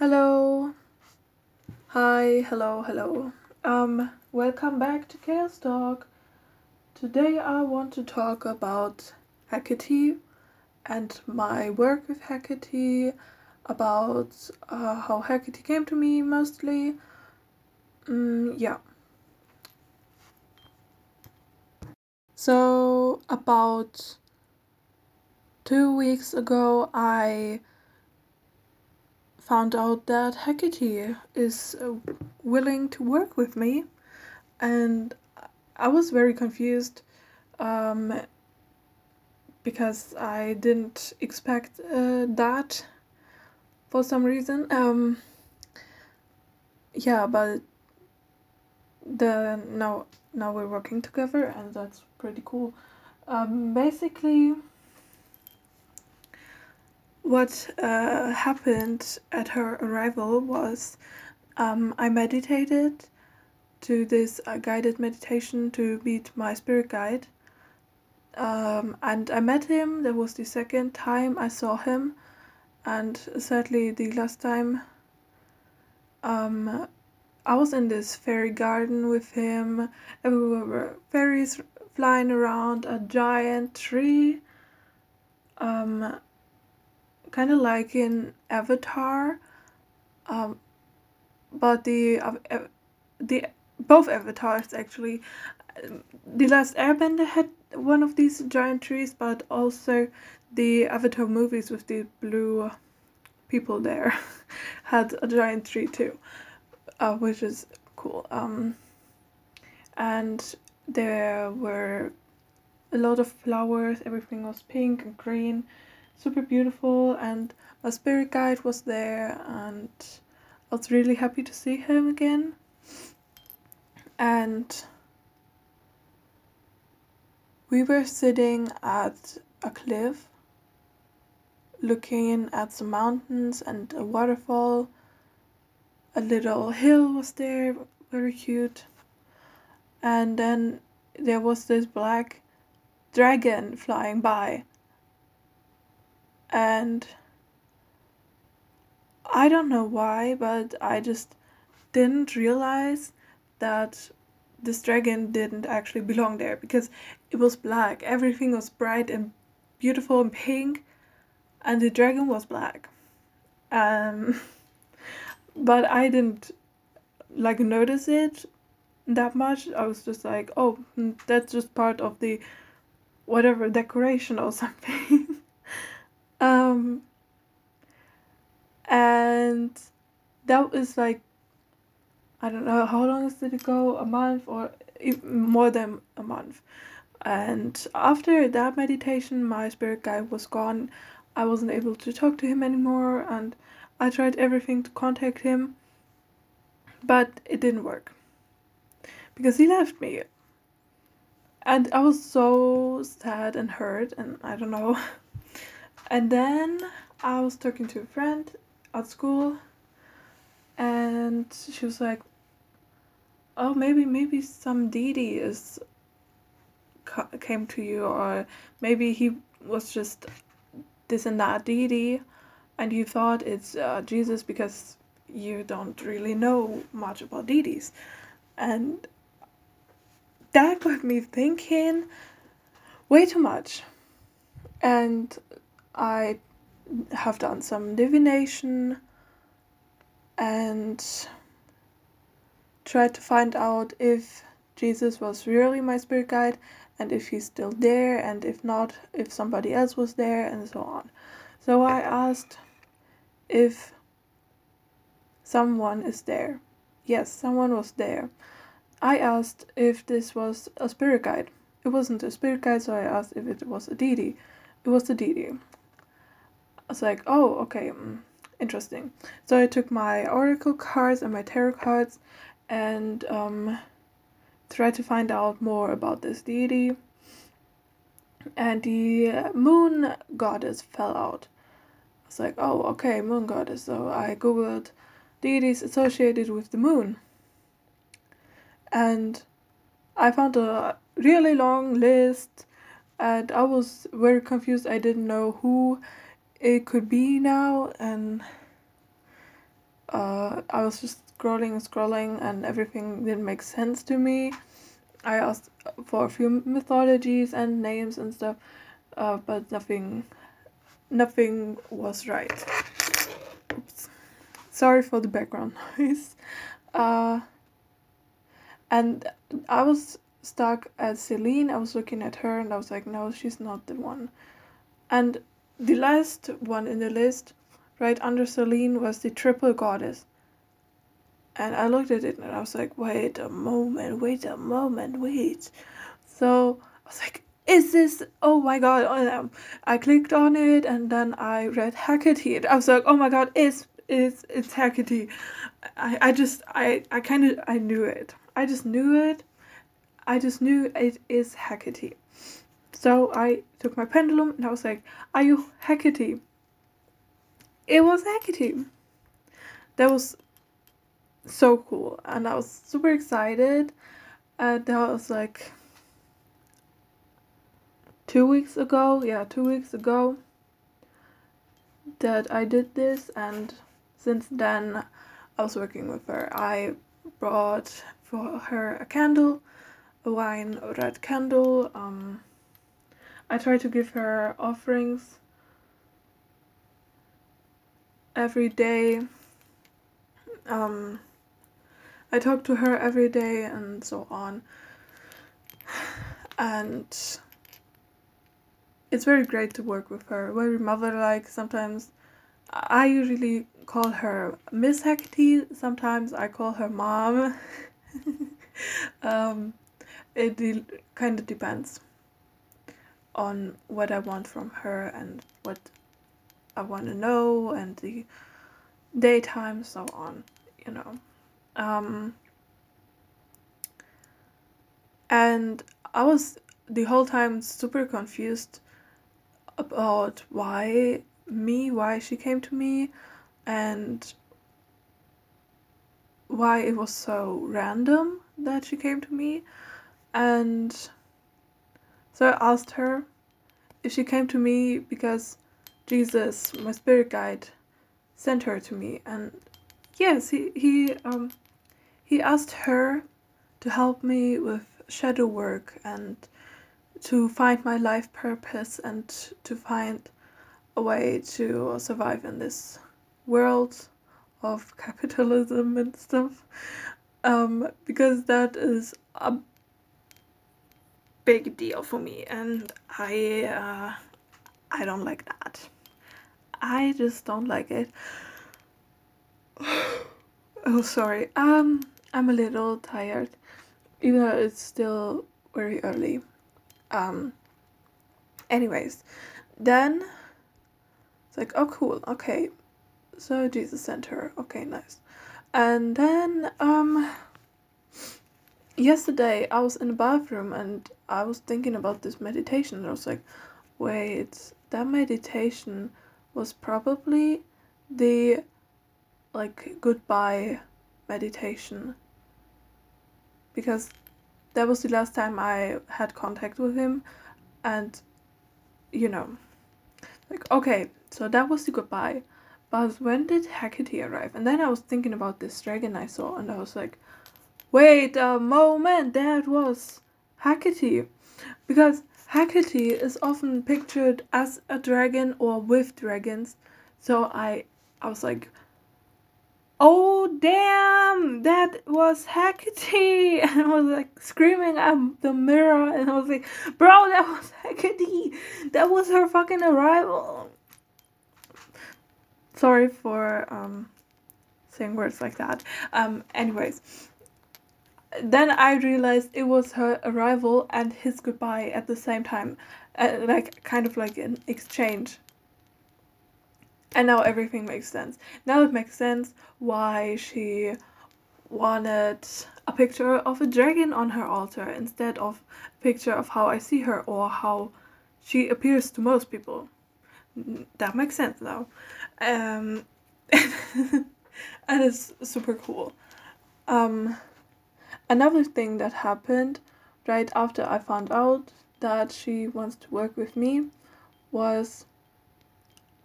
Hello. Hi, hello, hello. Um, welcome back to Chaos Talk. Today I want to talk about Hecate and my work with Hecate, about uh, how Hecate came to me mostly. Mm, yeah. So, about two weeks ago, I found out that Hecate is uh, willing to work with me, and I was very confused um, because I didn't expect uh, that for some reason. Um, yeah, but the now now we're working together, and that's pretty cool. Um, basically what uh, happened at her arrival was um, I meditated to this uh, guided meditation to meet my spirit guide. Um, and I met him. That was the second time I saw him, and sadly, the last time um, I was in this fairy garden with him. Everywhere were fairies flying around, a giant tree. Um, kind of like in Avatar, um, but the uh, the both avatars actually. The last Airbender had one of these giant trees, but also the Avatar movies with the blue people there had a giant tree too, uh, which is cool. Um, and there were a lot of flowers. Everything was pink and green super beautiful and my spirit guide was there and I was really happy to see him again. And we were sitting at a cliff looking at some mountains and a waterfall. A little hill was there, very cute. And then there was this black dragon flying by and I don't know why, but I just didn't realize that this dragon didn't actually belong there because it was black. Everything was bright and beautiful and pink, and the dragon was black. Um, but I didn't like notice it that much. I was just like, oh, hmm, that's just part of the whatever decoration or something. Um, and that was like, I don't know how long did it go? A month or more than a month. And after that meditation, my spirit guide was gone. I wasn't able to talk to him anymore, and I tried everything to contact him, but it didn't work because he left me. And I was so sad and hurt, and I don't know. And then I was talking to a friend at school, and she was like, "Oh, maybe maybe some deity is came to you, or maybe he was just this and that deity, and you thought it's uh, Jesus because you don't really know much about deities." And that got me thinking way too much. And I have done some divination and tried to find out if Jesus was really my spirit guide and if he's still there and if not if somebody else was there and so on. So I asked if someone is there. Yes, someone was there. I asked if this was a spirit guide. It wasn't a spirit guide, so I asked if it was a deity. It was a deity was like, oh, okay, mm, interesting. So I took my oracle cards and my tarot cards and um, tried to find out more about this deity. And the moon goddess fell out. I was like, oh, okay, moon goddess. So I googled deities associated with the moon. And I found a really long list and I was very confused. I didn't know who it could be now and uh, I was just scrolling and scrolling, and everything didn't make sense to me. I asked for a few mythologies and names and stuff, uh, but nothing, nothing was right. Oops. Sorry for the background noise. Uh, and I was stuck at Selene. I was looking at her, and I was like, no, she's not the one. And the last one in the list, right under Selene, was the triple goddess. And I looked at it and I was like, wait a moment, wait a moment, wait. So I was like, is this, oh my god. I clicked on it and then I read Hecate. I was like, oh my god, it's, it's, it's Hecate. I, I just, I, I kind of, I knew it. I just knew it. I just knew it is Hecate. So I took my pendulum and I was like, Are you Hecate? It was Hecate. That was so cool. And I was super excited. And that was like two weeks ago. Yeah, two weeks ago that I did this. And since then, I was working with her. I brought for her a candle, a wine red candle. Um, I try to give her offerings every day. Um, I talk to her every day and so on. And it's very great to work with her, very mother like. Sometimes I usually call her Miss Hecate, sometimes I call her mom. um, it kind of depends on what I want from her and what I want to know and the daytime, so on, you know. Um, and I was the whole time super confused about why me, why she came to me, and why it was so random that she came to me. And so I asked her she came to me because Jesus, my spirit guide, sent her to me. And yes, he he um he asked her to help me with shadow work and to find my life purpose and to find a way to survive in this world of capitalism and stuff um, because that is a big deal for me and I uh, I don't like that. I just don't like it. oh sorry. Um I'm a little tired even though it's still very early. Um anyways, then it's like oh cool, okay. So Jesus sent her. Okay, nice. And then um yesterday I was in the bathroom and I was thinking about this meditation and I was like, wait, that meditation was probably the like goodbye meditation. Because that was the last time I had contact with him and you know like okay so that was the goodbye. But when did Hecate arrive? And then I was thinking about this dragon I saw and I was like Wait a moment, that was Hecate. Because Hecate is often pictured as a dragon or with dragons. So I I was like, oh damn, that was Hecate. And I was like screaming at the mirror and I was like, bro, that was Hecate. That was her fucking arrival. Sorry for um saying words like that. Um anyways then I realized it was her arrival and his goodbye at the same time, uh, like kind of like an exchange. And now everything makes sense. Now it makes sense why she wanted a picture of a dragon on her altar instead of a picture of how I see her or how she appears to most people. That makes sense now. Um, and it's super cool. Um, Another thing that happened right after I found out that she wants to work with me was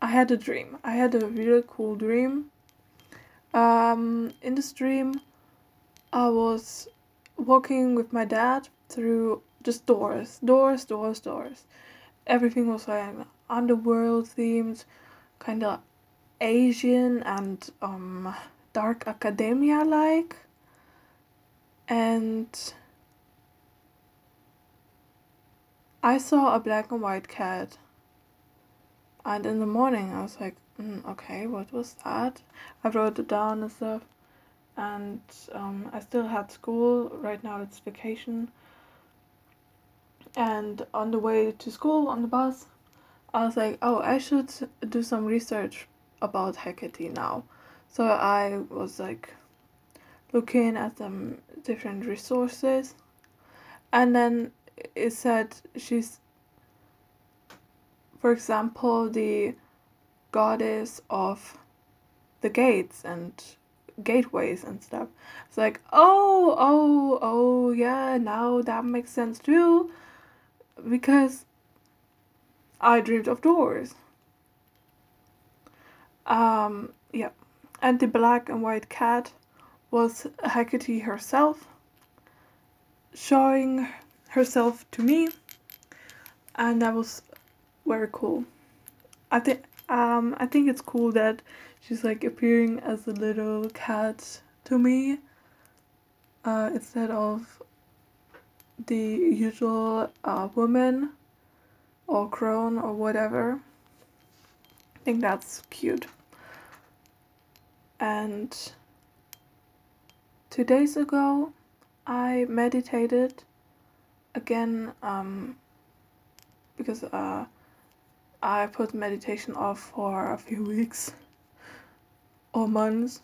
I had a dream. I had a really cool dream. Um, in the dream, I was walking with my dad through just doors, doors, doors, doors. Everything was like underworld themed, kind of Asian and um, dark academia like. And I saw a black and white cat. And in the morning, I was like, mm, okay, what was that? I wrote it down and stuff. And um, I still had school. Right now, it's vacation. And on the way to school on the bus, I was like, oh, I should do some research about Hecate now. So I was like looking at some different resources. And then it said she's for example the goddess of the gates and gateways and stuff. It's like oh oh oh yeah now that makes sense too. Because i dreamed of doors. Um yeah. And the black and white cat was hecate herself showing herself to me and that was very cool. I think um i think it's cool that she's like appearing as a little cat to me uh instead of the usual uh, woman or crone or whatever. I think that's cute. And two days ago i meditated again um, because uh, I put meditation off for a few weeks or months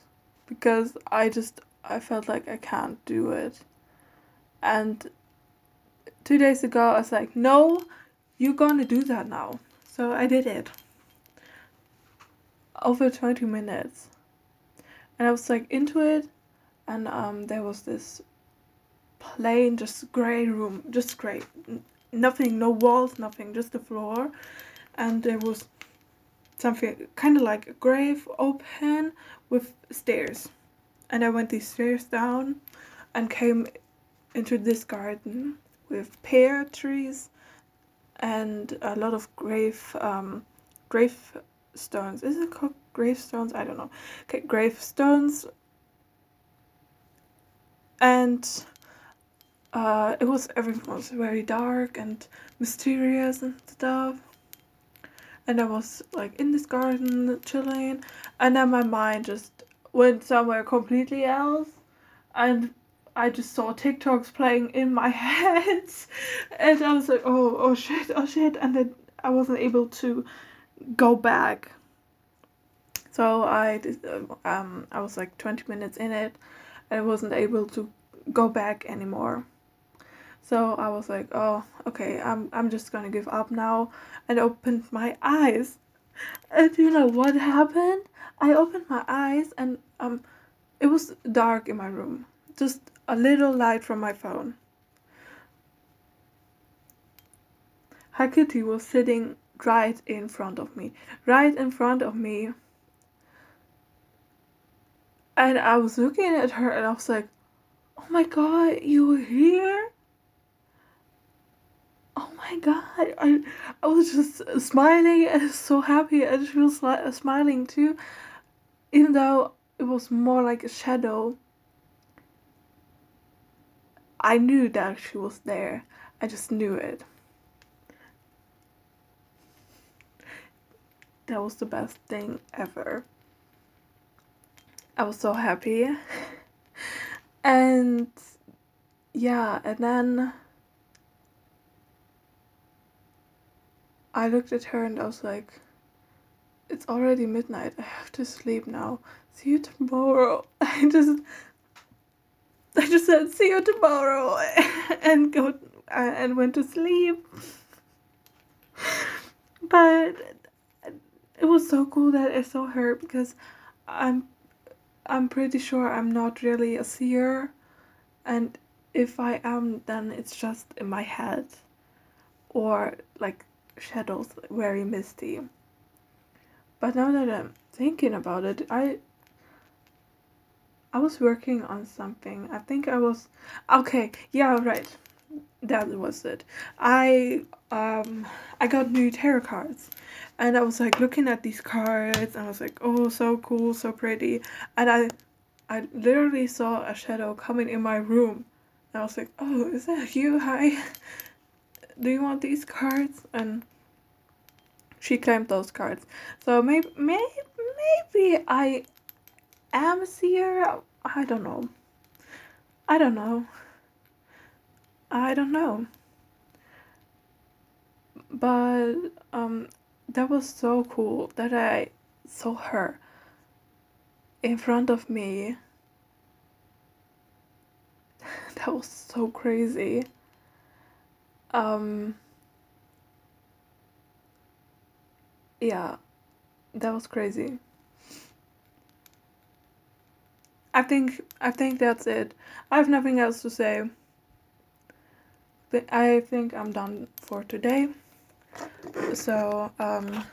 because I just I felt like I can't do it. And two days ago I was like, no, you're gonna do that now. So I did it. Over 20 minutes. And I was like into it and um, there was this plain, just grey room, just grey. Nothing, no walls, nothing, just the floor. And there was something kind of like a grave open with stairs. And I went these stairs down and came into this garden with pear trees and a lot of grave um, grave stones. Is it called gravestones? I don't know. Okay, gravestones. And uh, it was everything was very dark and mysterious and stuff. And I was like in this garden chilling, and then my mind just went somewhere completely else, and I just saw TikToks playing in my head, and I was like, oh, oh shit, oh shit, and then I wasn't able to go back. So I um I was like twenty minutes in it, I wasn't able to go back anymore. So I was like, oh, okay, I'm I'm just gonna give up now and opened my eyes. And you know what happened? I opened my eyes and um it was dark in my room. Just a little light from my phone. Hecate was sitting right in front of me. Right in front of me. And I was looking at her and I was like, Oh my god, you were here? oh my god. I, I was just smiling and so happy and she was like smiling too even though it was more like a shadow. I knew that she was there. I just knew it. That was the best thing ever i was so happy and yeah and then I looked at her and I was like, it's already midnight. I have to sleep now. See you tomorrow. I just I just said see you tomorrow and go uh, and went to sleep. But it was so cool that I saw her because I'm I'm pretty sure I'm not really a seer and if I am then it's just in my head or like shadows very misty. But now that I'm thinking about it, I I was working on something. I think I was okay. Yeah, right. That was it. I um I got new tarot cards, and I was like looking at these cards, and I was like, oh, so cool, so pretty, and I I literally saw a shadow coming in my room. And I was like, oh, is that you? Hi. Do you want these cards? And she claimed those cards. So maybe, maybe, maybe I am a seer. I don't know. I don't know. I don't know. But um, that was so cool that I saw her in front of me. that was so crazy. Um, yeah, that was crazy. I think I think that's it. I have nothing else to say. I think I'm done for today. So, um,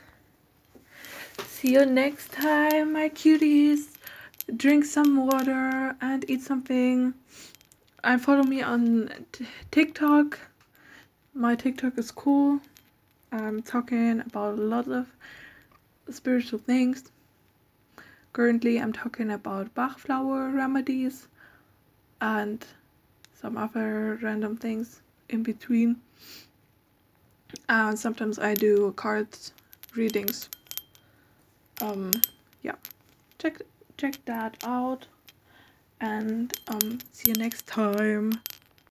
see you next time, my cuties. Drink some water and eat something. And follow me on TikTok. My TikTok is cool. I'm talking about a lot of spiritual things. Currently, I'm talking about Bach flower remedies and some other random things in between. And sometimes I do cards readings. Um, yeah, check check that out, and um, see you next time.